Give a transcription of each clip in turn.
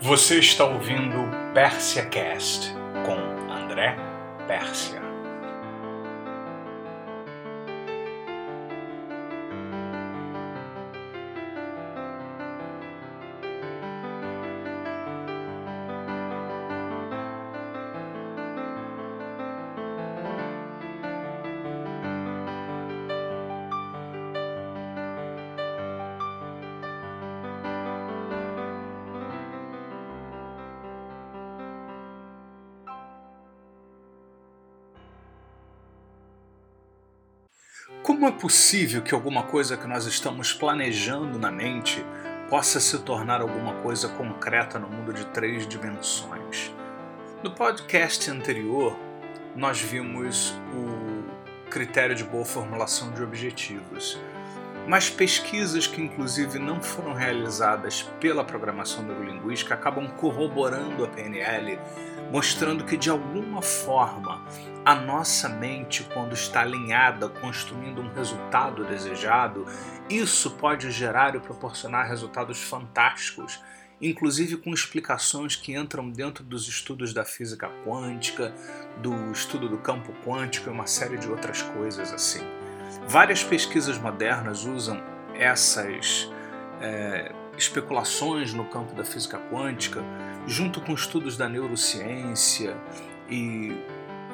Você está ouvindo Pérsia Cast com André Pérsia. Possível que alguma coisa que nós estamos planejando na mente possa se tornar alguma coisa concreta no mundo de três dimensões? No podcast anterior, nós vimos o critério de boa formulação de objetivos, mas pesquisas que, inclusive, não foram realizadas pela programação neurolinguística acabam corroborando a PNL, mostrando que, de alguma forma, a nossa mente, quando está alinhada, construindo um resultado desejado, isso pode gerar e proporcionar resultados fantásticos, inclusive com explicações que entram dentro dos estudos da física quântica, do estudo do campo quântico e uma série de outras coisas assim. Várias pesquisas modernas usam essas é, especulações no campo da física quântica, junto com estudos da neurociência e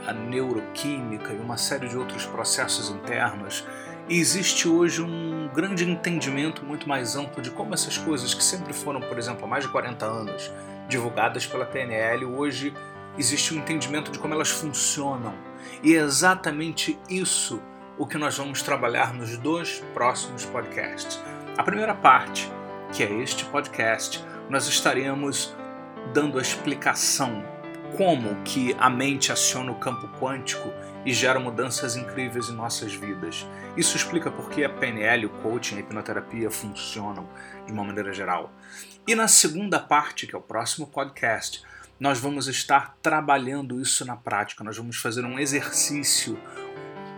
a neuroquímica e uma série de outros processos internos, e existe hoje um grande entendimento muito mais amplo de como essas coisas que sempre foram, por exemplo, há mais de 40 anos, divulgadas pela PNL, hoje existe um entendimento de como elas funcionam. E é exatamente isso o que nós vamos trabalhar nos dois próximos podcasts. A primeira parte, que é este podcast, nós estaremos dando a explicação como que a mente aciona o campo quântico e gera mudanças incríveis em nossas vidas. Isso explica por que a PNL, o coaching, a hipnoterapia funcionam de uma maneira geral. E na segunda parte, que é o próximo podcast, nós vamos estar trabalhando isso na prática. Nós vamos fazer um exercício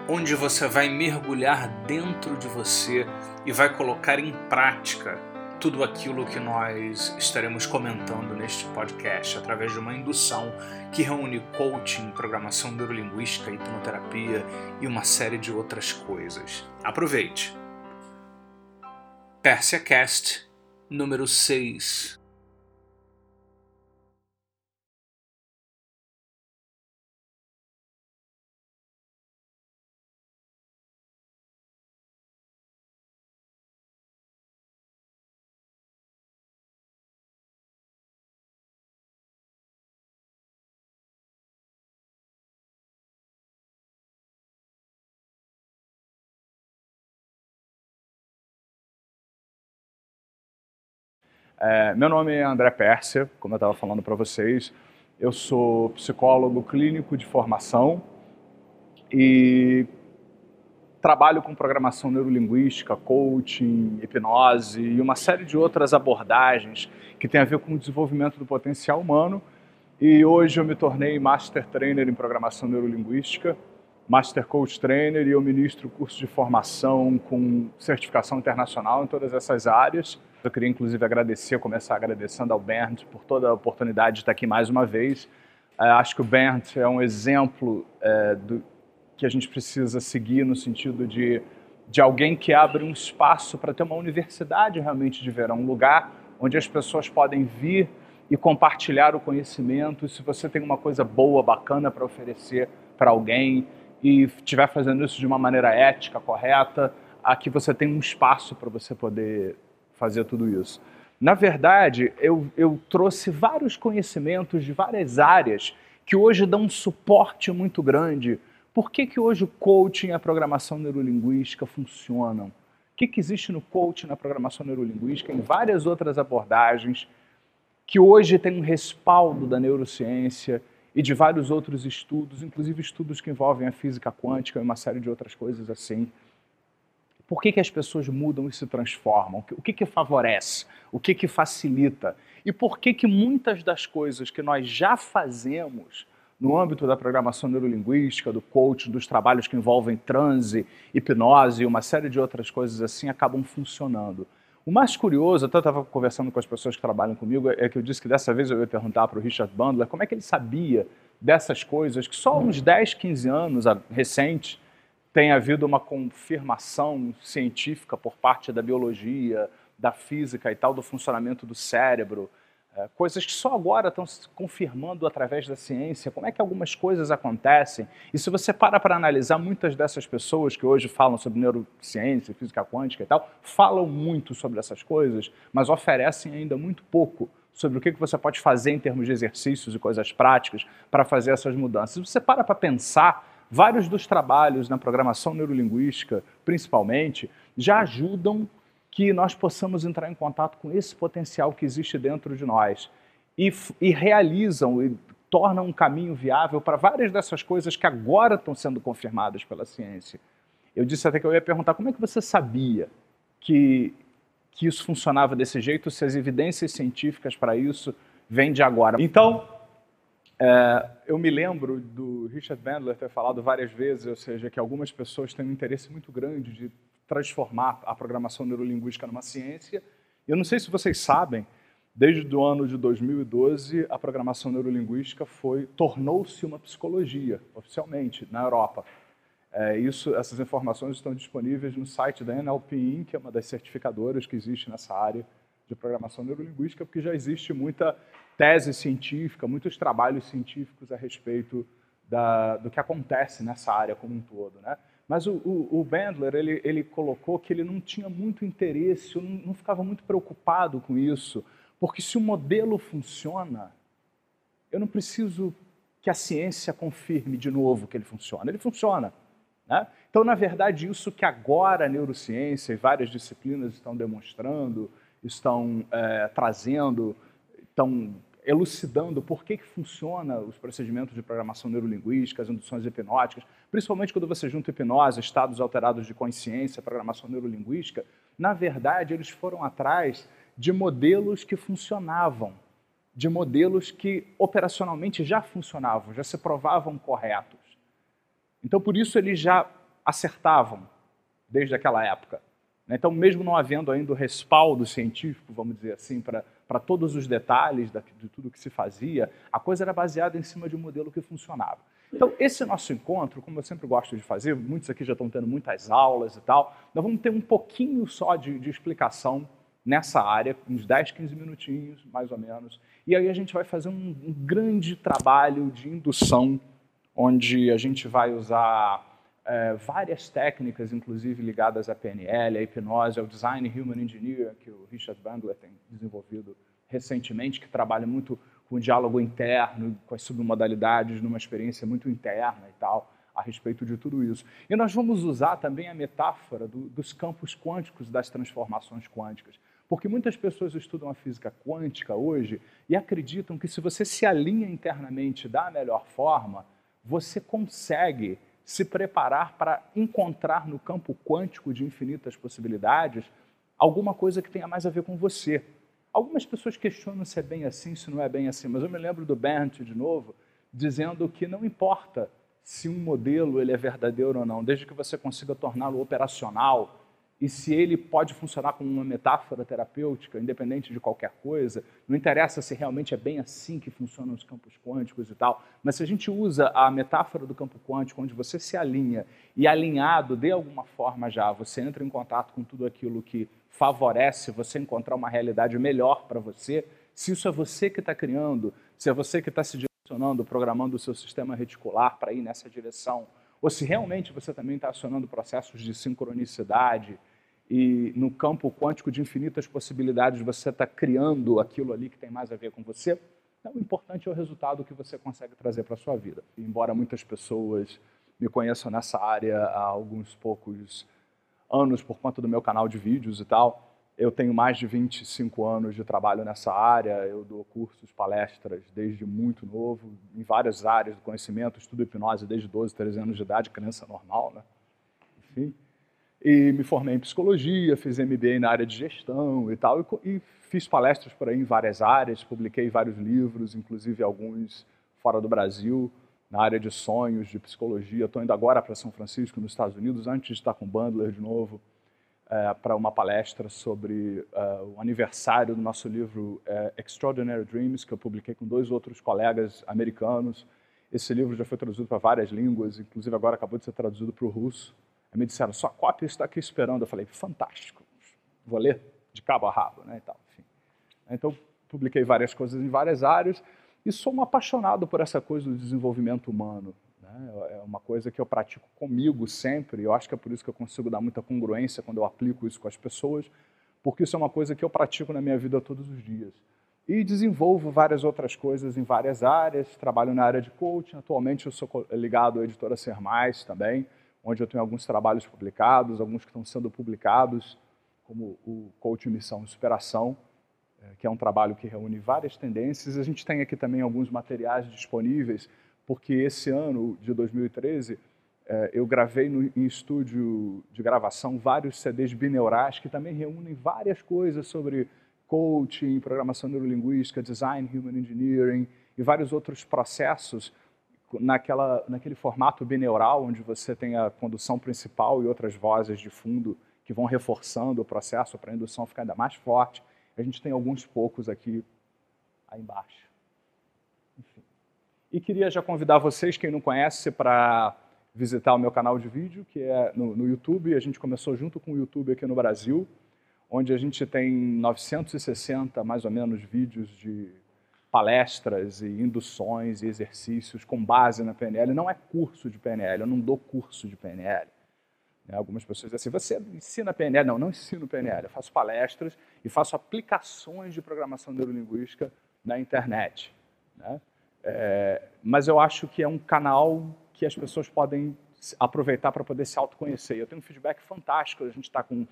onde você vai mergulhar dentro de você e vai colocar em prática tudo aquilo que nós estaremos comentando neste podcast através de uma indução que reúne coaching, programação neurolinguística, hipnoterapia e uma série de outras coisas. Aproveite! PersiaCast número 6 É, meu nome é André Pérsia, como eu estava falando para vocês. Eu sou psicólogo clínico de formação e trabalho com programação neurolinguística, coaching, hipnose e uma série de outras abordagens que tem a ver com o desenvolvimento do potencial humano. E hoje eu me tornei Master Trainer em Programação Neurolinguística, Master Coach Trainer e eu ministro curso de formação com certificação internacional em todas essas áreas. Eu queria inclusive agradecer, começar agradecendo ao Bernd por toda a oportunidade de estar aqui mais uma vez. É, acho que o Bernd é um exemplo é, do, que a gente precisa seguir no sentido de, de alguém que abre um espaço para ter uma universidade realmente de verão, um lugar onde as pessoas podem vir e compartilhar o conhecimento. Se você tem uma coisa boa, bacana para oferecer para alguém e estiver fazendo isso de uma maneira ética, correta, aqui você tem um espaço para você poder fazer tudo isso. Na verdade, eu, eu trouxe vários conhecimentos de várias áreas que hoje dão um suporte muito grande. Por que, que hoje o coaching e a programação neurolinguística funcionam? O que, que existe no coaching, na programação neurolinguística, em várias outras abordagens, que hoje tem um respaldo da neurociência e de vários outros estudos, inclusive estudos que envolvem a física quântica e uma série de outras coisas assim. Por que, que as pessoas mudam e se transformam? O que, que favorece? O que, que facilita? E por que, que muitas das coisas que nós já fazemos no âmbito da programação neurolinguística, do coaching, dos trabalhos que envolvem transe, hipnose e uma série de outras coisas assim acabam funcionando? O mais curioso, até eu estava conversando com as pessoas que trabalham comigo, é que eu disse que dessa vez eu ia perguntar para o Richard Bandler como é que ele sabia dessas coisas que só uns 10, 15 anos recentes tem havido uma confirmação científica por parte da biologia, da física e tal, do funcionamento do cérebro, é, coisas que só agora estão se confirmando através da ciência, como é que algumas coisas acontecem. E se você para para analisar, muitas dessas pessoas que hoje falam sobre neurociência, física quântica e tal, falam muito sobre essas coisas, mas oferecem ainda muito pouco sobre o que você pode fazer em termos de exercícios e coisas práticas para fazer essas mudanças. Se você para para pensar, vários dos trabalhos na programação neurolinguística, principalmente, já ajudam que nós possamos entrar em contato com esse potencial que existe dentro de nós e, e realizam e tornam um caminho viável para várias dessas coisas que agora estão sendo confirmadas pela ciência. Eu disse até que eu ia perguntar como é que você sabia que, que isso funcionava desse jeito, se as evidências científicas para isso vêm de agora. Então, é, eu me lembro do Richard Bandler ter falado várias vezes, ou seja, que algumas pessoas têm um interesse muito grande de transformar a programação neurolinguística numa ciência. Eu não sei se vocês sabem, desde o ano de 2012, a programação neurolinguística foi tornou-se uma psicologia, oficialmente, na Europa. É, isso, essas informações estão disponíveis no site da NLP que é uma das certificadoras que existe nessa área de programação neurolinguística, porque já existe muita tese científica, muitos trabalhos científicos a respeito da, do que acontece nessa área como um todo. Né? Mas o, o, o Bandler, ele, ele colocou que ele não tinha muito interesse, não, não ficava muito preocupado com isso, porque se o modelo funciona, eu não preciso que a ciência confirme de novo que ele funciona. Ele funciona. Né? Então, na verdade, isso que agora a neurociência e várias disciplinas estão demonstrando, estão é, trazendo, estão elucidando por que, que funciona os procedimentos de programação neurolinguística, as induções hipnóticas, principalmente quando você junta hipnose, estados alterados de consciência, programação neurolinguística, na verdade eles foram atrás de modelos que funcionavam, de modelos que operacionalmente já funcionavam, já se provavam corretos. Então por isso eles já acertavam desde aquela época. Então, mesmo não havendo ainda o respaldo científico, vamos dizer assim, para para todos os detalhes de tudo que se fazia, a coisa era baseada em cima de um modelo que funcionava. Então, esse nosso encontro, como eu sempre gosto de fazer, muitos aqui já estão tendo muitas aulas e tal, nós vamos ter um pouquinho só de, de explicação nessa área, uns 10, 15 minutinhos, mais ou menos, e aí a gente vai fazer um, um grande trabalho de indução, onde a gente vai usar é, várias técnicas, inclusive ligadas à PNL, à hipnose, ao Design Human Engineer, que o Richard Bandler tem desenvolvido recentemente, que trabalha muito com o diálogo interno, com as submodalidades, numa experiência muito interna e tal, a respeito de tudo isso. E nós vamos usar também a metáfora do, dos campos quânticos das transformações quânticas. Porque muitas pessoas estudam a física quântica hoje e acreditam que se você se alinha internamente da melhor forma, você consegue se preparar para encontrar no campo quântico de infinitas possibilidades alguma coisa que tenha mais a ver com você. Algumas pessoas questionam se é bem assim, se não é bem assim, mas eu me lembro do Bernd, de novo, dizendo que não importa se um modelo ele é verdadeiro ou não, desde que você consiga torná-lo operacional e se ele pode funcionar como uma metáfora terapêutica, independente de qualquer coisa, não interessa se realmente é bem assim que funcionam os campos quânticos e tal, mas se a gente usa a metáfora do campo quântico, onde você se alinha e alinhado de alguma forma já, você entra em contato com tudo aquilo que favorece você encontrar uma realidade melhor para você, se isso é você que está criando, se é você que está se direcionando, programando o seu sistema reticular para ir nessa direção, ou se realmente você também está acionando processos de sincronicidade, e no campo quântico de infinitas possibilidades você está criando aquilo ali que tem mais a ver com você. Então, o importante é o resultado que você consegue trazer para a sua vida. Embora muitas pessoas me conheçam nessa área há alguns poucos anos por conta do meu canal de vídeos e tal, eu tenho mais de 25 anos de trabalho nessa área, eu dou cursos, palestras desde muito novo, em várias áreas do conhecimento, estudo hipnose desde 12, 13 anos de idade, criança normal, né? Enfim, e me formei em psicologia, fiz MBA na área de gestão e tal, e, fiz palestras por aí em várias áreas, publiquei vários livros, inclusive alguns fora do Brasil, na área de sonhos, de psicologia. Estou indo agora para São Francisco, nos Estados Unidos, antes de estar com o Bandler de novo. é, para uma palestra sobre é, o aniversário do nosso livro é, Extraordinary Dreams, que eu publiquei com dois outros colegas americanos. Esse livro já foi traduzido para várias línguas, inclusive agora acabou de ser traduzido para o russo. Aí me disseram, sua cópia está aqui esperando. Eu falei, fantástico, vou ler de cabo a rabo. Né, e tal, enfim. Então, publiquei várias coisas em várias áreas e sou um apaixonado por essa coisa do desenvolvimento humano. Né? É uma coisa que eu pratico comigo sempre, eu acho que é por isso que eu consigo dar muita congruência quando eu aplico isso com as pessoas, porque isso é uma coisa que eu pratico na minha vida todos os dias. E desenvolvo várias outras coisas em várias áreas, trabalho na área de coaching, atualmente eu sou ligado à editora Ser Mais também, onde eu tenho alguns trabalhos publicados, alguns que estão sendo publicados, como o Coaching Missão e Superação, eh, que é um trabalho que reúne várias tendências. A gente tem aqui também alguns materiais disponíveis porque esse ano de 2013 é, eu gravei no, em estúdio de gravação vários CDs bineurais que também reúnem várias coisas sobre coaching, programação neurolinguística, design, human engineering e vários outros processos naquela, naquele formato bineural onde você tem a condução principal e outras vozes de fundo que vão reforçando o processo para a indução ficar ainda mais forte. A gente tem alguns poucos aqui aí embaixo. E queria já convidar vocês, quem não conhece, para visitar o meu canal de vídeo, que é no, no, YouTube. A gente começou junto com o YouTube aqui no Brasil, onde a gente tem 960, mais ou menos, vídeos de palestras e induções e exercícios com base na PNL. Não é curso de PNL, eu não dou curso de PNL. Né, algumas pessoas dizem assim, você ensina PNL? Não, não ensino PNL. Eu faço palestras e faço aplicações de programação neurolinguística na internet. Né? É, mas eu acho que é um canal que as pessoas podem aproveitar para poder se autoconhecer. Eu tenho um feedback fantástico, a gente está com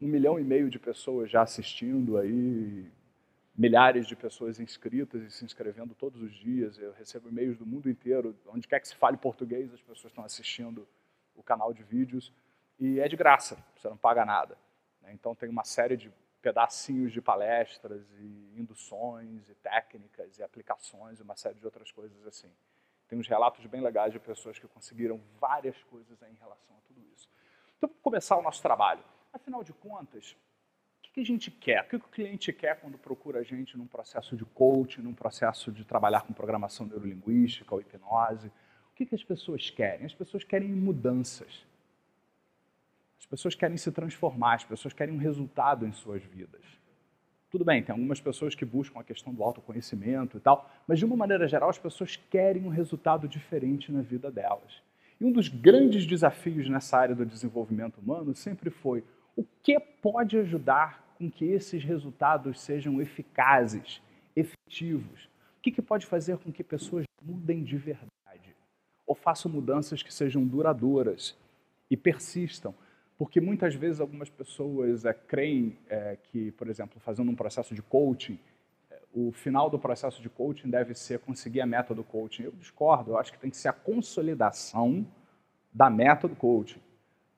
um milhão e meio de pessoas já assistindo aí, milhares de pessoas inscritas e se inscrevendo todos os dias. Eu recebo e-mails do mundo inteiro, onde quer que se fale português, as pessoas estão assistindo o canal de vídeos. E é de graça, você não paga nada. Né? Então tem uma série de pedacinhos de palestras e induções e técnicas e aplicações e uma série de outras coisas assim. Tem uns relatos bem legais de pessoas que conseguiram várias coisas em relação a tudo isso. Então, vamos começar o nosso trabalho. Afinal de contas, que a gente quer? O que o cliente quer quando procura a gente num processo de coaching, num processo de trabalhar com programação neurolinguística ou hipnose? O que as pessoas querem? As pessoas querem mudanças. As pessoas querem se transformar, as pessoas querem um resultado em suas vidas. Tudo bem, tem algumas pessoas que buscam a questão do autoconhecimento e tal, mas de uma maneira geral as pessoas querem um resultado diferente na vida delas. E um dos grandes desafios nessa área do desenvolvimento humano sempre foi o que pode ajudar com que esses resultados sejam eficazes, efetivos? O que, que pode fazer com que pessoas mudem de verdade? Ou façam mudanças que sejam duradouras e persistam? Porque muitas vezes algumas pessoas é, creem é, que, por exemplo, fazendo um processo de coaching, é, o final do processo de coaching deve ser conseguir a meta do coaching. Eu discordo, eu acho que tem que ser a consolidação da meta do coaching.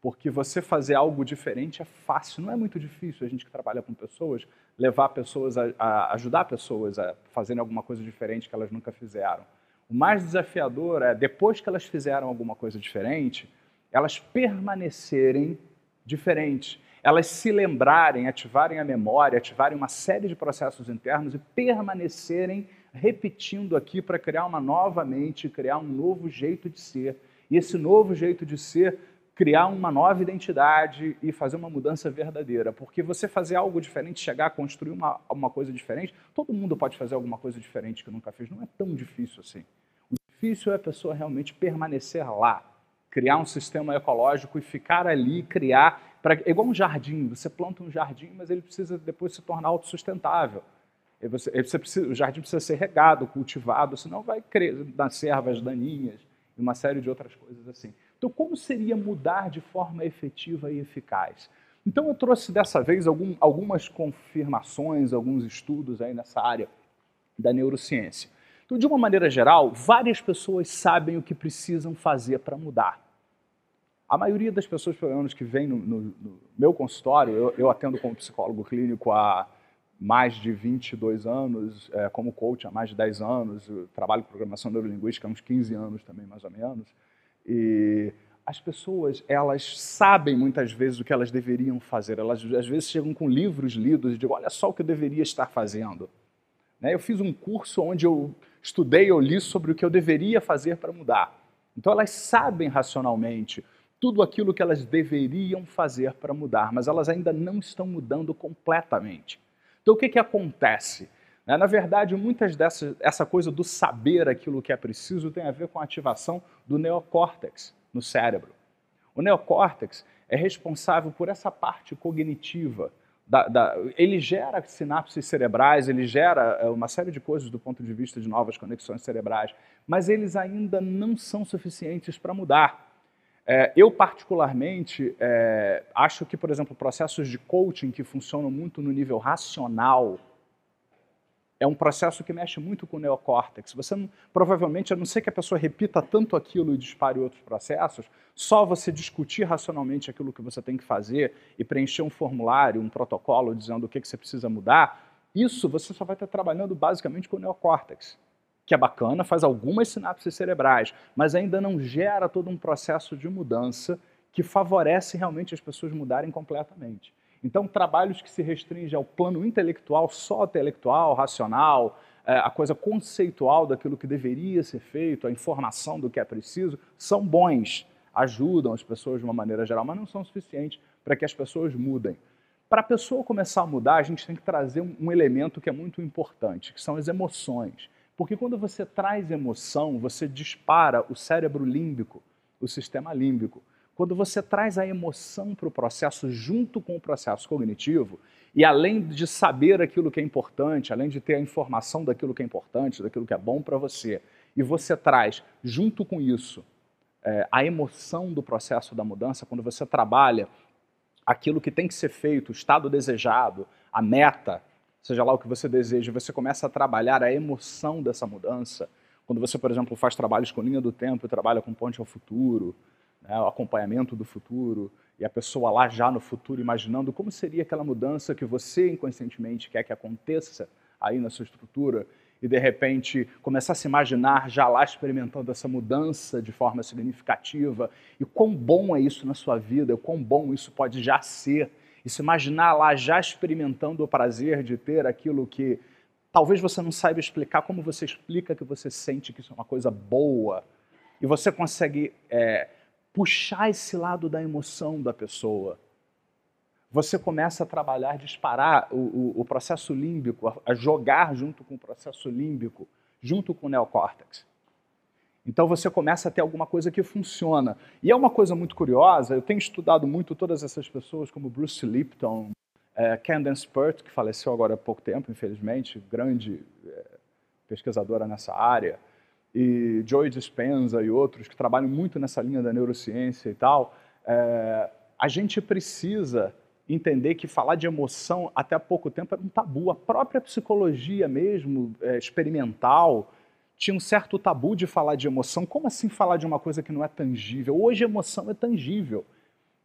Porque você fazer algo diferente é fácil, não é muito difícil a gente que trabalha com pessoas, levar pessoas a, a ajudar pessoas a fazerem alguma coisa diferente que elas nunca fizeram. O mais desafiador é, depois que elas fizeram alguma coisa diferente, elas permanecerem diferentes, elas se lembrarem, ativarem a memória, ativarem uma série de processos internos e permanecerem repetindo aqui para criar uma nova mente, criar um novo jeito de ser. E esse novo jeito de ser criar uma nova identidade e fazer uma mudança verdadeira. Porque você fazer algo diferente, chegar a construir uma, uma coisa diferente, todo mundo pode fazer alguma coisa diferente que nunca fez. Não é tão difícil assim. O difícil é a pessoa realmente permanecer lá, criar um sistema ecológico e ficar ali, criar. Pra, é igual um jardim, você planta um jardim, mas ele precisa depois se tornar autossustentável. Você, você precisa, o jardim precisa ser regado, cultivado, senão vai nascer ervas daninhas e uma série de outras coisas assim. Então, como seria mudar de forma efetiva e eficaz? Então, eu trouxe dessa vez algum, algumas confirmações, alguns estudos aí nessa área da neurociência. Então, de uma maneira geral, várias pessoas sabem o que precisam fazer para mudar. A maioria das pessoas, pelo menos, que vem no, no, no meu consultório, eu, eu, atendo como psicólogo clínico há mais de 22 anos, é, como coach há mais de 10 anos, trabalho programação neurolinguística há uns 15 anos também, mais ou menos. E as pessoas, elas sabem muitas vezes o que elas deveriam fazer. Elas às vezes chegam com livros lidos e dizem, olha só o que eu deveria estar fazendo. Né? Eu fiz um curso onde eu estudei, eu li sobre o que eu deveria fazer para mudar. Então elas sabem racionalmente tudo aquilo que elas deveriam fazer para mudar, mas elas ainda não estão mudando completamente. Então o que, que acontece? Né, na verdade, muitas dessas, essa coisa do saber aquilo que é preciso tem a ver com a ativação do neocórtex no cérebro. O neocórtex é responsável por essa parte cognitiva. Da, da, ele gera sinapses cerebrais, ele gera é, uma série de coisas do ponto de vista de novas conexões cerebrais, mas eles ainda não são suficientes para mudar. É, eu, particularmente, é, acho que, por exemplo, processos de coaching que funcionam muito no nível racional, é um processo que mexe muito com o neocórtex. Você provavelmente, a não ser que a pessoa repita tanto aquilo e dispare outros processos, só você discutir racionalmente aquilo que você tem que fazer e preencher um formulário, um protocolo dizendo o que, que você precisa mudar, isso você só vai estar trabalhando basicamente com o neocórtex, que é bacana, faz algumas sinapses cerebrais, mas ainda não gera todo um processo de mudança que favorece realmente as pessoas mudarem completamente. Então, trabalhos que se restringem ao plano intelectual, só intelectual, racional, é, a coisa conceitual daquilo que deveria ser feito, a informação do que é preciso, são bons, ajudam as pessoas de uma maneira geral, mas não são suficientes para que as pessoas mudem. Para a pessoa começar a mudar, a gente tem que trazer um elemento que é muito importante, que são as emoções. Porque quando você traz emoção, você dispara o cérebro límbico, o sistema límbico. Quando você traz a emoção para o processo junto com o processo cognitivo, e além de saber aquilo que é importante, além de ter a informação daquilo que é importante, daquilo que é bom para você, e você traz junto com isso é, a emoção do processo da mudança, quando você trabalha aquilo que tem que ser feito, o estado desejado, a meta, seja lá o que você deseja, você começa a trabalhar a emoção dessa mudança. Quando você, por exemplo, faz trabalhos com linha do tempo e trabalha com ponte ao futuro, né, o acompanhamento do futuro, e a pessoa lá já no futuro imaginando como seria aquela mudança que você inconscientemente quer que aconteça aí na sua estrutura, e de repente começar a se imaginar já lá experimentando essa mudança de forma significativa, e quão bom é isso na sua vida, quão bom isso pode já ser, e se imaginar lá já experimentando o prazer de ter aquilo que talvez você não saiba explicar, como você explica que você sente que isso é uma coisa boa, e você consegue é, puxar esse lado da emoção da pessoa. Você começa a trabalhar, disparar o, o, o processo límbico, a, a jogar junto com o processo límbico, junto com o neocórtex. Então você começa a ter alguma coisa que funciona. E é uma coisa muito curiosa, eu tenho estudado muito todas essas pessoas, como Bruce Lipton, é, Pert, que faleceu agora há pouco tempo, infelizmente, grande é, pesquisadora nessa área, e Joey Dispenza e outros que trabalham muito nessa linha da neurociência e tal, é, a gente precisa entender que falar de emoção até há pouco tempo era um tabu. A própria psicologia mesmo, é, experimental, tinha um certo tabu de falar de emoção. Como assim falar de uma coisa que não é tangível? Hoje emoção é tangível.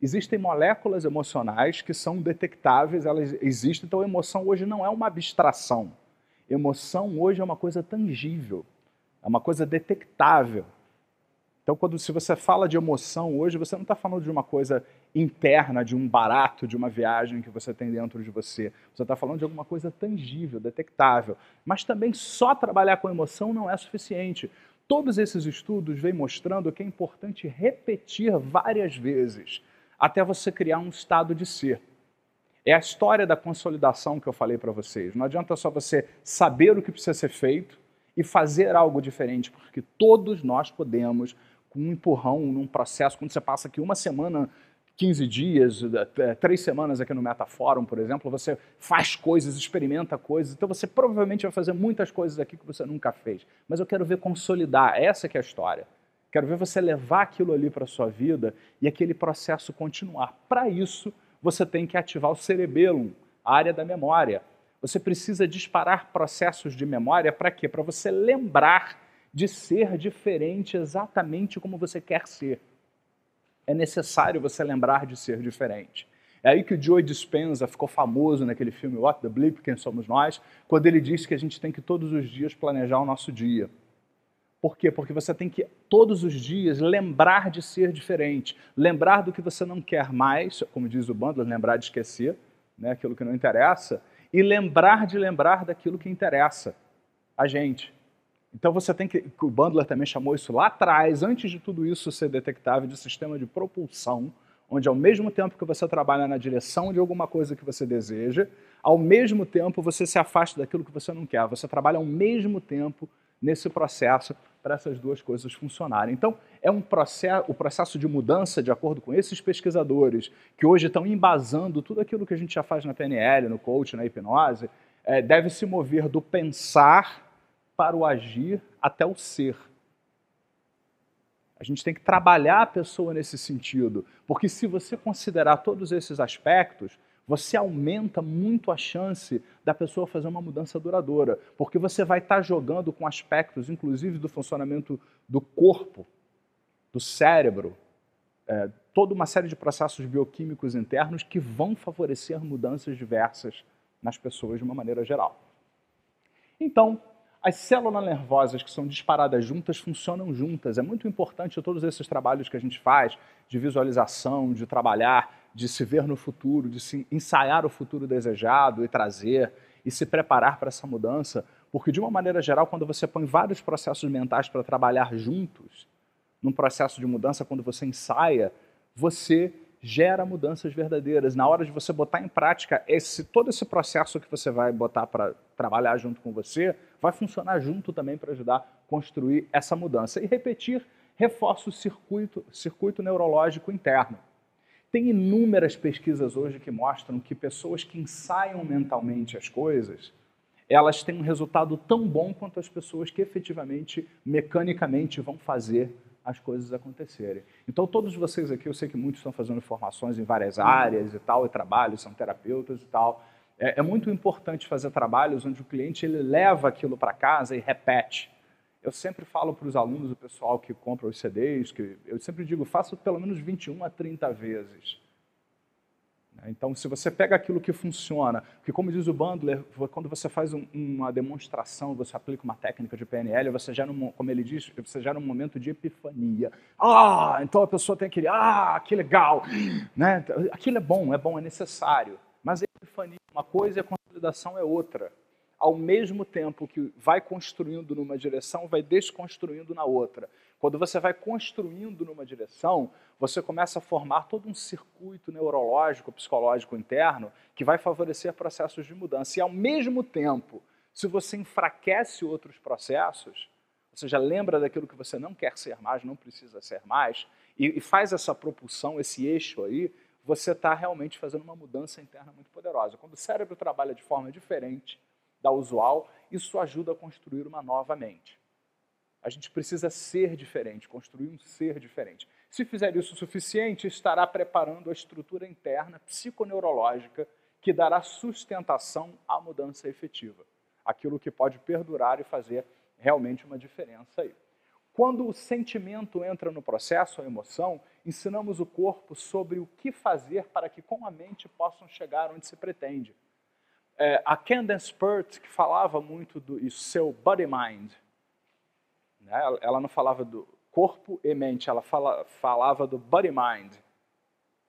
Existem moléculas emocionais que são detectáveis, elas existem, então emoção hoje não é uma abstração. Emoção hoje é uma coisa tangível. É uma coisa detectável. Então, quando se você fala de emoção hoje, você não está falando de uma coisa interna, de um barato, de uma viagem que você tem dentro de você. Você está falando de alguma coisa tangível, detectável. Mas também só trabalhar com emoção não é suficiente. Todos esses estudos vêm mostrando que é importante repetir várias vezes até você criar um estado de ser. É a história da consolidação que eu falei para vocês. Não adianta só você saber o que precisa ser feito, e fazer algo diferente, porque todos nós podemos, com um empurrão num processo, quando você passa aqui uma semana, 15 dias, é, três semanas aqui no Metaforum, por exemplo, você faz coisas, experimenta coisas, então você provavelmente vai fazer muitas coisas aqui que você nunca fez. Mas eu quero ver consolidar, essa que é a história. Quero ver você levar aquilo ali para a sua vida e aquele processo continuar. Para isso, você tem que ativar o cerebelo, a área da memória, você precisa disparar processos de memória para quê? Para você lembrar de ser diferente exatamente como você quer ser. É necessário você lembrar de ser diferente. É aí que o Joe Dispenza ficou famoso naquele filme What the Bleep, Quem Somos Nós, quando ele disse que a gente tem que todos os dias planejar o nosso dia. Por quê? Porque você tem que, todos os dias, lembrar de ser diferente. Lembrar do que você não quer mais, como diz o Bandler, lembrar de esquecer, né, aquilo que não interessa, e lembrar de lembrar daquilo que interessa a gente. Então você tem que, o Bandler também chamou isso lá atrás, antes de tudo isso ser detectável, de sistema de propulsão, onde ao mesmo tempo que você trabalha na direção de alguma coisa que você deseja, ao mesmo tempo você se afasta daquilo que você não quer. Você trabalha ao mesmo tempo nesse processo para essas duas coisas funcionarem. Então, é um processo, o processo de mudança, de acordo com esses pesquisadores, que hoje estão embasando tudo aquilo que a gente já faz na PNL, no coach, na hipnose, é, deve se mover do pensar para o agir até o ser. A gente tem que trabalhar a pessoa nesse sentido, porque se você considerar todos esses aspectos, você aumenta muito a chance da pessoa fazer uma mudança duradoura, porque você vai estar jogando com aspectos, inclusive do funcionamento do corpo, do cérebro, é, toda uma série de processos bioquímicos internos que vão favorecer mudanças diversas nas pessoas de uma maneira geral. Então, as células nervosas que são disparadas juntas funcionam juntas. É muito importante todos esses trabalhos que a gente faz de visualização, de trabalhar de se ver no futuro, de se ensaiar o futuro desejado e trazer e se preparar para essa mudança, porque de uma maneira geral, quando você põe vários processos mentais para trabalhar juntos, num processo de mudança, quando você ensaia, você gera mudanças verdadeiras. Na hora de você botar em prática esse todo esse processo que você vai botar para trabalhar junto com você, vai funcionar junto também para ajudar a construir essa mudança. E repetir reforça o circuito, circuito neurológico interno. Tem inúmeras pesquisas hoje que mostram que pessoas que ensaiam mentalmente as coisas, elas têm um resultado tão bom quanto as pessoas que efetivamente, mecanicamente, vão fazer as coisas acontecerem. Então, todos vocês aqui, eu sei que muitos estão fazendo formações em várias áreas e tal, e trabalhos, são terapeutas e tal. É, é muito importante fazer trabalhos onde o cliente ele leva aquilo para casa e repete. Eu sempre falo para os alunos, o pessoal que compra os CDs, que eu sempre digo, faça pelo menos 21 a 30 vezes. Né? Então, se você pega aquilo que funciona, porque como diz o Bandler, quando você faz um, uma demonstração, você aplica uma técnica de PNL, você já, num, como ele diz, você já num momento de epifania. Ah, então a pessoa tem aquele, ah, que legal. Né? Aquilo é bom, é bom, é necessário. Mas a epifania é uma coisa e a consolidação é outra ao mesmo tempo que vai construindo numa direção, vai desconstruindo na outra. Quando você vai construindo numa direção, você começa a formar todo um circuito neurológico, psicológico interno que vai favorecer processos de mudança. E ao mesmo tempo, se você enfraquece outros processos, você já lembra daquilo que você não quer ser mais, não precisa ser mais, e, e faz essa propulsão, esse eixo aí, você está realmente fazendo uma mudança interna muito poderosa. Quando o cérebro trabalha de forma diferente, da usual, isso ajuda a construir uma nova mente. A gente precisa ser diferente, construir um ser diferente. Se fizer isso o suficiente, estará preparando a estrutura interna psiconeurológica que dará sustentação à mudança efetiva. Aquilo que pode perdurar e fazer realmente uma diferença aí. Quando o sentimento entra no processo, a emoção, ensinamos o corpo sobre o que fazer para que com a mente possam chegar onde se pretende é, a Candace Pert, que falava muito do seu body mind, né? ela não falava do corpo e mente, ela fala, falava do body mind.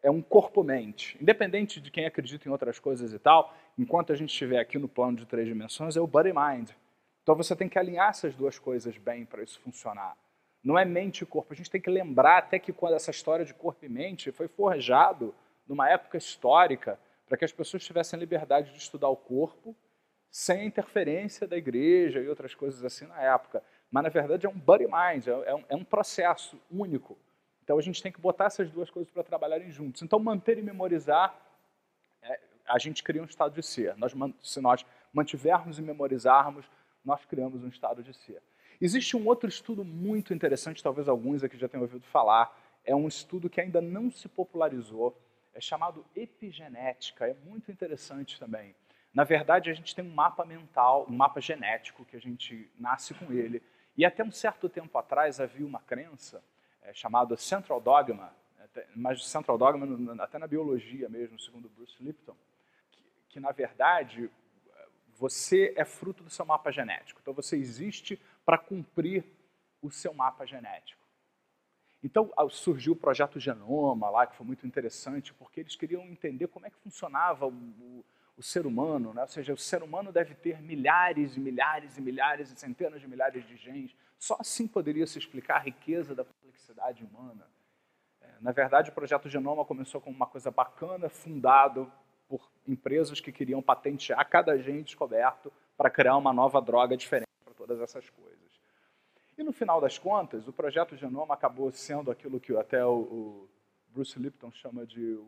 É um corpo-mente. Independente de quem acredita em outras coisas e tal, enquanto a gente estiver aqui no plano de três dimensões, é o body mind. Então você tem que alinhar essas duas coisas bem para isso funcionar. Não é mente e corpo. A gente tem que lembrar até que quando essa história de corpo e mente foi forjado numa época histórica para que as pessoas tivessem liberdade de estudar o corpo sem a interferência da igreja e outras coisas assim na época. Mas, na verdade, é um body mind, é, é um, é um processo único. Então, a gente tem que botar essas duas coisas para trabalharem juntos. Então, manter e memorizar, é, a gente cria um estado de ser. Nós, se nós mantivermos e memorizarmos, nós criamos um estado de ser. Existe um outro estudo muito interessante, talvez alguns aqui já tenham ouvido falar, é um estudo que ainda não se popularizou, é chamado epigenética, é muito interessante também. Na verdade, a gente tem um mapa mental, um mapa genético que a gente nasce com ele. E até um certo tempo atrás havia uma crença é, chamada Central Dogma, mas Central Dogma até na biologia mesmo, segundo Bruce Lipton, que, que na verdade você é fruto do seu mapa genético. Então você existe para cumprir o seu mapa genético. Então surgiu o projeto Genoma lá, que foi muito interessante, porque eles queriam entender como é que funcionava o, o, ser humano, né? ou seja, o ser humano deve ter milhares e milhares e milhares e centenas de milhares de genes. Só assim poderia se explicar a riqueza da complexidade humana. É, na verdade, o projeto Genoma começou como uma coisa bacana, fundado por empresas que queriam patentear cada gene descoberto para criar uma nova droga diferente para todas essas coisas. E no final das contas, o projeto Genoma acabou sendo aquilo que até o, Bruce Lipton chama de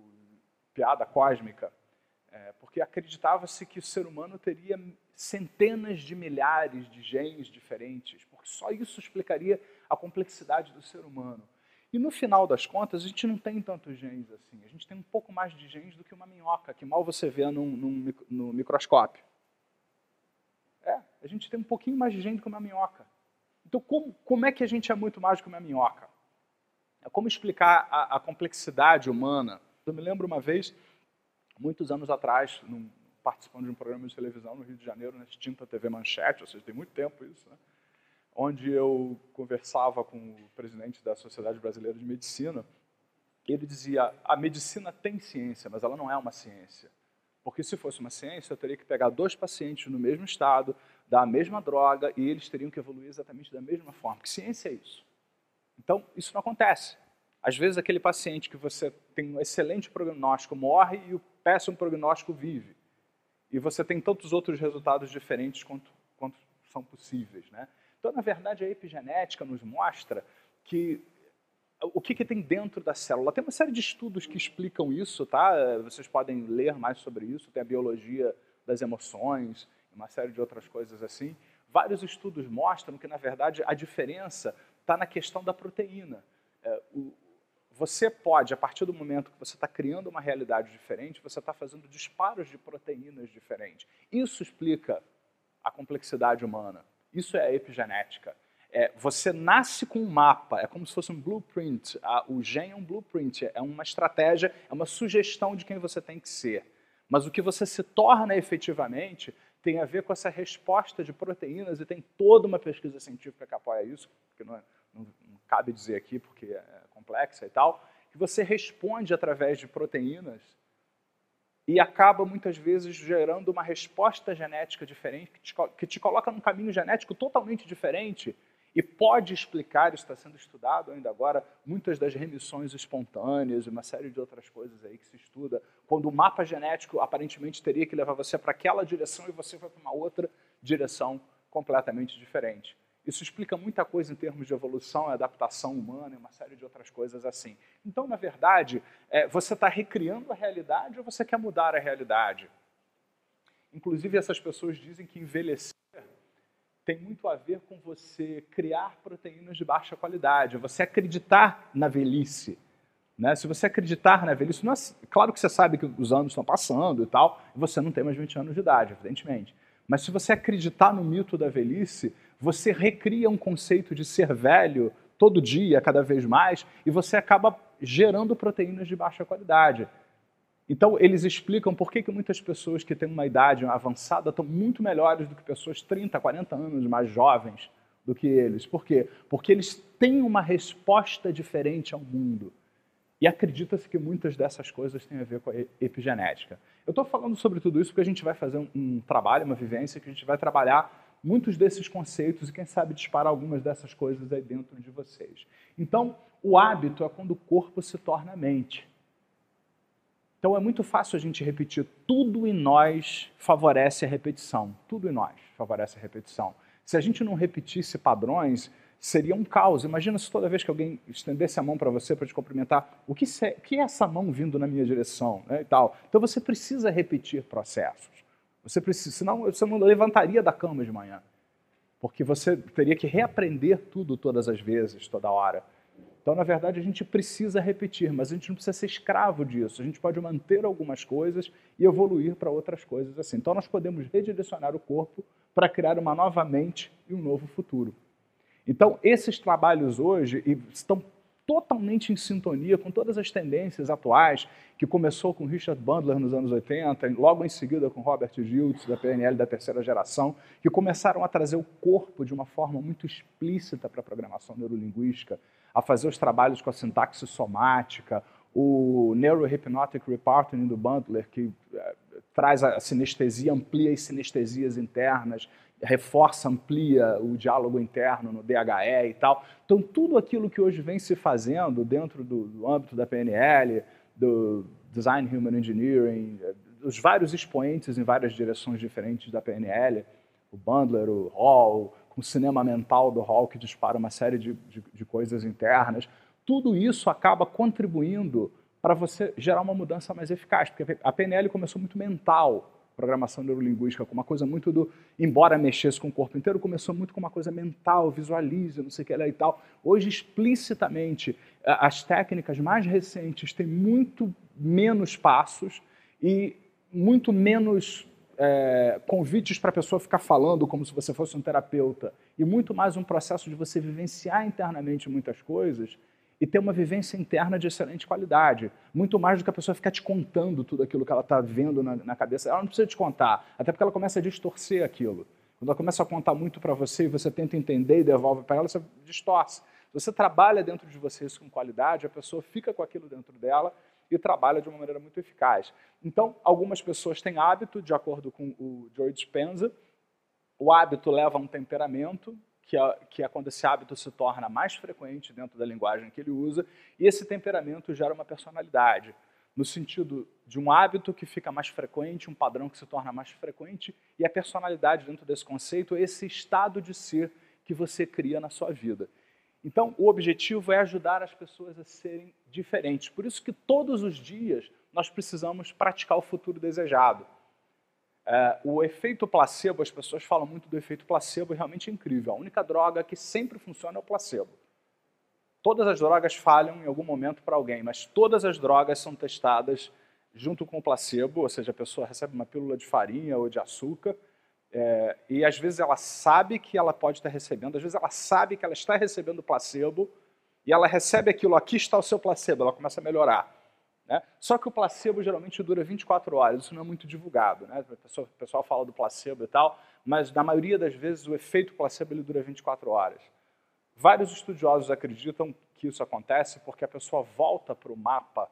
piada cósmica, é, porque acreditava-se que o ser humano teria centenas de milhares de genes diferentes, porque só isso explicaria a complexidade do ser humano. E no final das contas, a gente não tem tantos genes assim. A gente tem um pouco mais de genes do que uma minhoca, que mal você vê num, num, no microscópio. É, a gente tem um pouquinho mais de genes do que uma minhoca. Então, como, como é que a gente é muito mais do que uma minhoca? É como explicar a, a complexidade humana? Eu me lembro uma vez, muitos anos atrás, num, participando de um programa de televisão no Rio de Janeiro, na extinta TV Manchete, ou seja, tem muito tempo isso, né? onde eu conversava com o presidente da Sociedade Brasileira de Medicina, ele dizia, a medicina tem ciência, mas ela não é uma ciência. Porque se fosse uma ciência, eu teria que pegar dois pacientes no mesmo estado, dar a mesma droga, e eles teriam que evoluir exatamente da mesma forma. Que ciência é isso? Então, isso não acontece. Às vezes, aquele paciente que você tem um excelente prognóstico morre e o péssimo prognóstico vive. E você tem tantos outros resultados diferentes quanto, quanto são possíveis. Né? Então, na verdade, a epigenética nos mostra que o que, que, tem dentro da célula. Tem uma série de estudos que explicam isso, tá? Vocês podem ler mais sobre isso. Tem a biologia das emoções, uma série de outras coisas assim. Vários estudos mostram que, na verdade, a diferença está na questão da proteína. É, o, você pode, a partir do momento que você está criando uma realidade diferente, você está fazendo disparos de proteínas diferentes. Isso explica a complexidade humana. Isso é a epigenética. É, você nasce com um mapa, é como se fosse um blueprint. o gene é um blueprint, é uma estratégia, é uma sugestão de quem você tem que ser. Mas o que você se torna efetivamente tem a ver com essa resposta de proteínas e tem toda uma pesquisa científica que apoia isso, que não, é, não, não cabe dizer aqui porque é complexa e tal, que você responde através de proteínas e acaba muitas vezes gerando uma resposta genética diferente que te, que te coloca num caminho genético totalmente diferente e pode explicar, está sendo estudado ainda agora, muitas das remissões espontâneas e uma série de outras coisas aí que se estuda, quando o mapa genético aparentemente teria que levar você para aquela direção e você foi para uma outra direção completamente diferente. Isso explica muita coisa em termos de evolução, adaptação humana e uma série de outras coisas assim. Então, na verdade, é, você está recriando a realidade ou você quer mudar a realidade? Inclusive, essas pessoas dizem que envelhecer tem muito a ver com você criar proteínas de baixa qualidade, você acreditar na velhice. Né? Se você acreditar na velhice, não é, claro que você sabe que os anos estão passando e tal, você não tem mais 20 anos de idade, evidentemente. Mas se você acreditar no mito da velhice, você recria um conceito de ser velho todo dia, cada vez mais, e você acaba gerando proteínas de baixa qualidade. Então, eles explicam por que, que muitas pessoas que têm uma idade avançada estão muito melhores do que pessoas 30, 40 anos mais jovens do que eles. Por quê? Porque eles têm uma resposta diferente ao mundo. E acredita-se que muitas dessas coisas têm a ver com a epigenética. Eu estou falando sobre tudo isso porque a gente vai fazer um, um trabalho, uma vivência, que a gente vai trabalhar muitos desses conceitos e, quem sabe, disparar algumas dessas coisas aí dentro de vocês. Então, o hábito é quando o corpo se torna mente. Então é muito fácil a gente repetir. Tudo em nós favorece a repetição. Tudo em nós favorece a repetição. Se a gente não repetisse padrões, seria um caos. Imagina se toda vez que alguém estendesse a mão para você para te cumprimentar, o que, é, essa mão vindo na minha direção? Né, e tal. Então você precisa repetir processos. Você precisa, senão você não levantaria da cama de manhã. Porque você teria que reaprender tudo todas as vezes, toda hora. Então, na verdade, a gente precisa repetir, mas a gente não precisa ser escravo disso. A gente pode manter algumas coisas e evoluir para outras coisas assim. Então, nós podemos redirecionar o corpo para criar uma nova mente e um novo futuro. Então, esses trabalhos hoje estão totalmente em sintonia com todas as tendências atuais, que começou com Richard Bandler nos anos 80, logo em seguida com Robert Giltz, da PNL da terceira geração, que começaram a trazer o corpo de uma forma muito explícita para a programação neurolinguística, a fazer os trabalhos com a sintaxe somática, o Neurohypnotic Repartment do Bandler, que traz a sinestesia, amplia as sinestesias internas, reforça, amplia o diálogo interno no DHE e tal. Então, tudo aquilo que hoje vem se fazendo dentro do, do âmbito da PNL, do Design Human Engineering, dos vários expoentes em várias direções diferentes da PNL, o Bandler, o Hall, o cinema mental do Hall, que dispara uma série de, de, de coisas internas, tudo isso acaba contribuindo para você gerar uma mudança mais eficaz, porque a PNL começou muito mental, programação neurolinguística, com uma coisa muito do, embora mexesse com o corpo inteiro, começou muito com uma coisa mental, visualize, não sei o que lá e tal. Hoje, explicitamente, as técnicas mais recentes têm muito menos passos e muito menos é, convites para a pessoa ficar falando como se você fosse um terapeuta e muito mais um processo de você vivenciar internamente muitas coisas e ter uma vivência interna de excelente qualidade. Muito mais do que a pessoa ficar te contando tudo aquilo que ela está vendo na, na, cabeça. Ela não precisa te contar, até porque ela começa a distorcer aquilo. Quando ela começa a contar muito para você e você tenta entender e devolve para ela, você distorce. Você trabalha dentro de você isso com qualidade, a pessoa fica com aquilo dentro dela e trabalha de uma maneira muito eficaz. Então, algumas pessoas têm hábito, de acordo com o Joe Dispenza, o hábito leva a um temperamento, que é, que quando esse hábito se torna mais frequente dentro da linguagem que ele usa, e esse temperamento gera uma personalidade, no sentido de um hábito que fica mais frequente, um padrão que se torna mais frequente, e a personalidade dentro desse conceito é esse estado de ser que você cria na sua vida. Então, o objetivo é ajudar as pessoas a serem diferentes. Por isso que todos os dias nós precisamos praticar o futuro desejado. É, o efeito placebo, as pessoas falam muito do efeito placebo, é realmente incrível. A única droga que sempre funciona é o placebo. Todas as drogas falham em algum momento para alguém, mas todas as drogas são testadas junto com o placebo, ou seja, a pessoa recebe uma pílula de farinha ou de açúcar, é, e às vezes ela sabe que ela pode estar recebendo, às vezes ela sabe que ela está recebendo placebo, e ela recebe aquilo, aqui está o seu placebo, ela começa a melhorar. Né? Só que o placebo geralmente dura 24 horas, isso não é muito divulgado. Né? O, pessoal, o pessoal fala do placebo e tal, mas na maioria das vezes o efeito placebo ele dura 24 horas. Vários estudiosos acreditam que isso acontece porque a pessoa volta para o mapa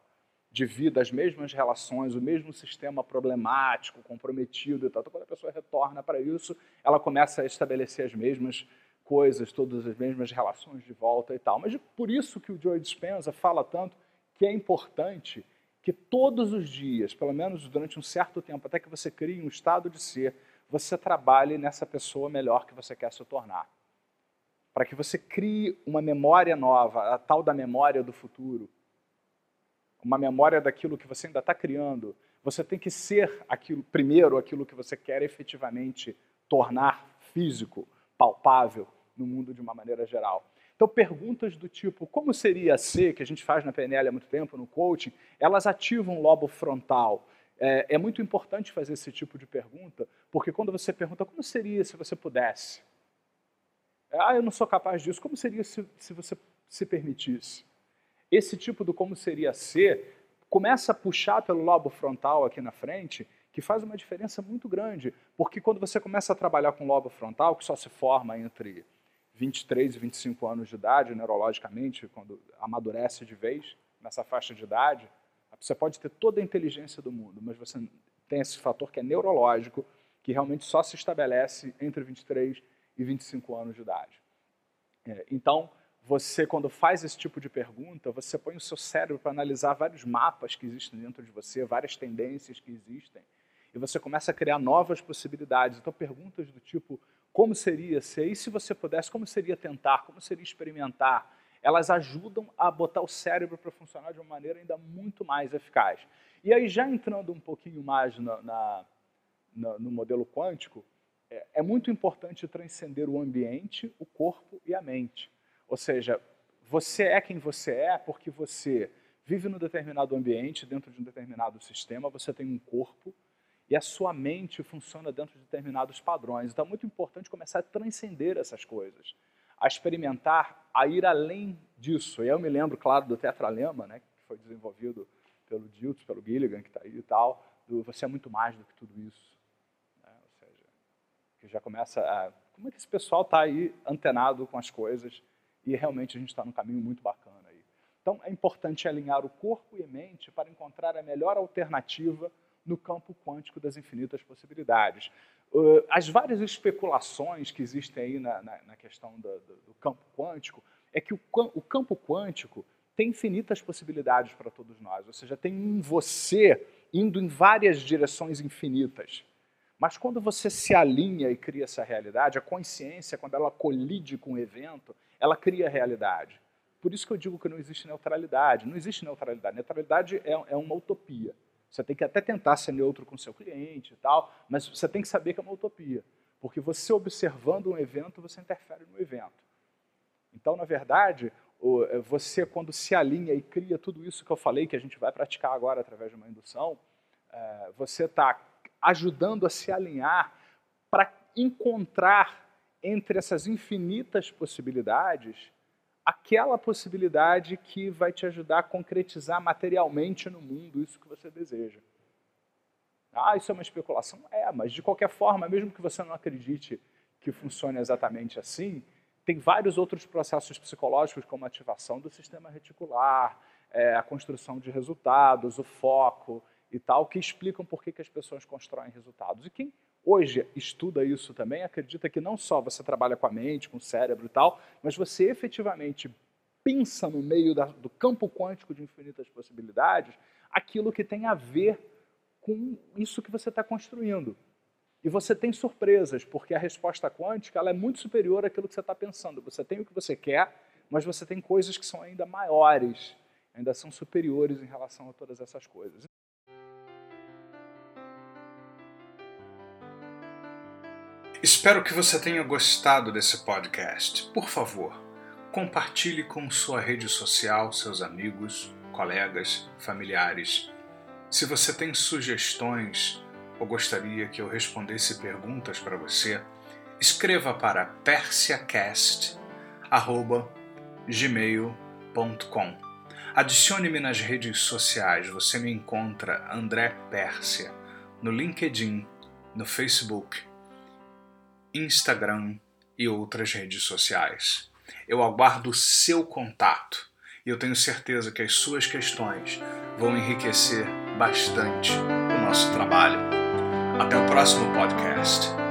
de vida, as mesmas relações, o mesmo sistema problemático, comprometido e tal. Então, quando a pessoa retorna para isso, ela começa a estabelecer as mesmas coisas, todas as mesmas relações de volta e tal. Mas por isso que o Joe Dispenza fala tanto que é importante que todos os dias, pelo menos durante um certo tempo, até que você crie um estado de ser, você trabalhe nessa pessoa melhor que você quer se tornar. Para que você crie uma memória nova, a tal da memória do futuro, uma memória daquilo que você ainda está criando, você tem que ser aquilo primeiro aquilo que você quer efetivamente tornar físico, palpável no mundo de uma maneira geral. Então, perguntas do tipo, como seria ser, que a gente faz na PNL há muito tempo, no coaching, elas ativam o lobo frontal. É, é, muito importante fazer esse tipo de pergunta, porque quando você pergunta, como seria se você pudesse? Ah, eu não sou capaz disso. Como seria se, se você se permitisse? Esse tipo do como seria ser começa a puxar pelo lobo frontal aqui na frente, que faz uma diferença muito grande. Porque quando você começa a trabalhar com lobo frontal, que só se forma entre 23 e 25 anos de idade, neurologicamente, quando amadurece de vez nessa faixa de idade, você pode ter toda a inteligência do mundo, mas você tem esse fator que é neurológico, que realmente só se estabelece entre 23 e 25 anos de idade. É, então, você, quando faz esse tipo de pergunta, você põe o seu cérebro para analisar vários mapas que existem dentro de você, várias tendências que existem, e você começa a criar novas possibilidades. Então, perguntas do tipo: como seria ser, e se você pudesse, como seria tentar, como seria experimentar, elas ajudam a botar o cérebro para funcionar de uma maneira ainda muito mais eficaz. E aí, já entrando um pouquinho mais na, na, no modelo quântico, é, é muito importante transcender o ambiente, o corpo e a mente. Ou seja, você é quem você é porque você vive num determinado ambiente, dentro de um determinado sistema, você tem um corpo, e a sua mente funciona dentro de determinados padrões. Então é muito importante começar a transcender essas coisas. a experimentar, a ir além disso. E eu me lembro, claro, do tetralema, né, que foi desenvolvido pelo Diltz, pelo Gilligan, que está aí e tal, do você é muito mais do que tudo isso. Né? Ou seja, que já começa a... Como é que esse pessoal está aí antenado com as coisas e realmente a gente está num caminho muito bacana aí. Então, é importante alinhar o corpo e a mente para encontrar a melhor alternativa no campo quântico das infinitas possibilidades. Uh, as várias especulações que existem aí na, na, na questão do, do, do, campo quântico é que o, o, campo quântico tem infinitas possibilidades para todos nós, ou seja, tem um você indo em várias direções infinitas. Mas quando você se alinha e cria essa realidade, a consciência, quando ela colide com o evento, ela cria a realidade. Por isso que eu digo que não existe neutralidade. Não existe neutralidade. Neutralidade é, é uma utopia. Você tem que até tentar ser neutro com seu cliente e tal, mas você tem que saber que é uma utopia. Porque você observando um evento, você interfere no evento. Então, na verdade, é, você quando se alinha e cria tudo isso que eu falei, que a gente vai praticar agora através de uma indução, é, você está ajudando a se alinhar para encontrar entre essas infinitas possibilidades aquela possibilidade que vai te ajudar a concretizar materialmente no mundo isso que você deseja. Ah, isso é uma especulação? É, mas de qualquer forma, mesmo que você não acredite que funcione exatamente assim, tem vários outros processos psicológicos, como a ativação do sistema reticular, é, a construção de resultados, o foco e tal, que explicam por que, que as pessoas constroem resultados. E quem hoje estuda isso também, acredita que não só você trabalha com a mente, com o cérebro e tal, mas você efetivamente pensa no meio da, do campo quântico de infinitas possibilidades aquilo que tem a ver com isso que você está construindo. E você tem surpresas, porque a resposta quântica ela é muito superior àquilo que você está pensando. Você tem o que você quer, mas você tem coisas que são ainda maiores, ainda são superiores em relação a todas essas coisas. Espero que você tenha gostado desse podcast. Por favor, compartilhe com sua rede social, seus amigos, colegas, familiares. Se você tem sugestões ou gostaria que eu respondesse perguntas para você, escreva para persiacast@gmail.com. Adicione-me nas redes sociais. Você me encontra André Pérsia no LinkedIn, no Facebook Instagram e outras redes sociais. Eu aguardo o seu contato e eu tenho certeza que as suas questões vão enriquecer bastante o nosso trabalho. Até o próximo podcast.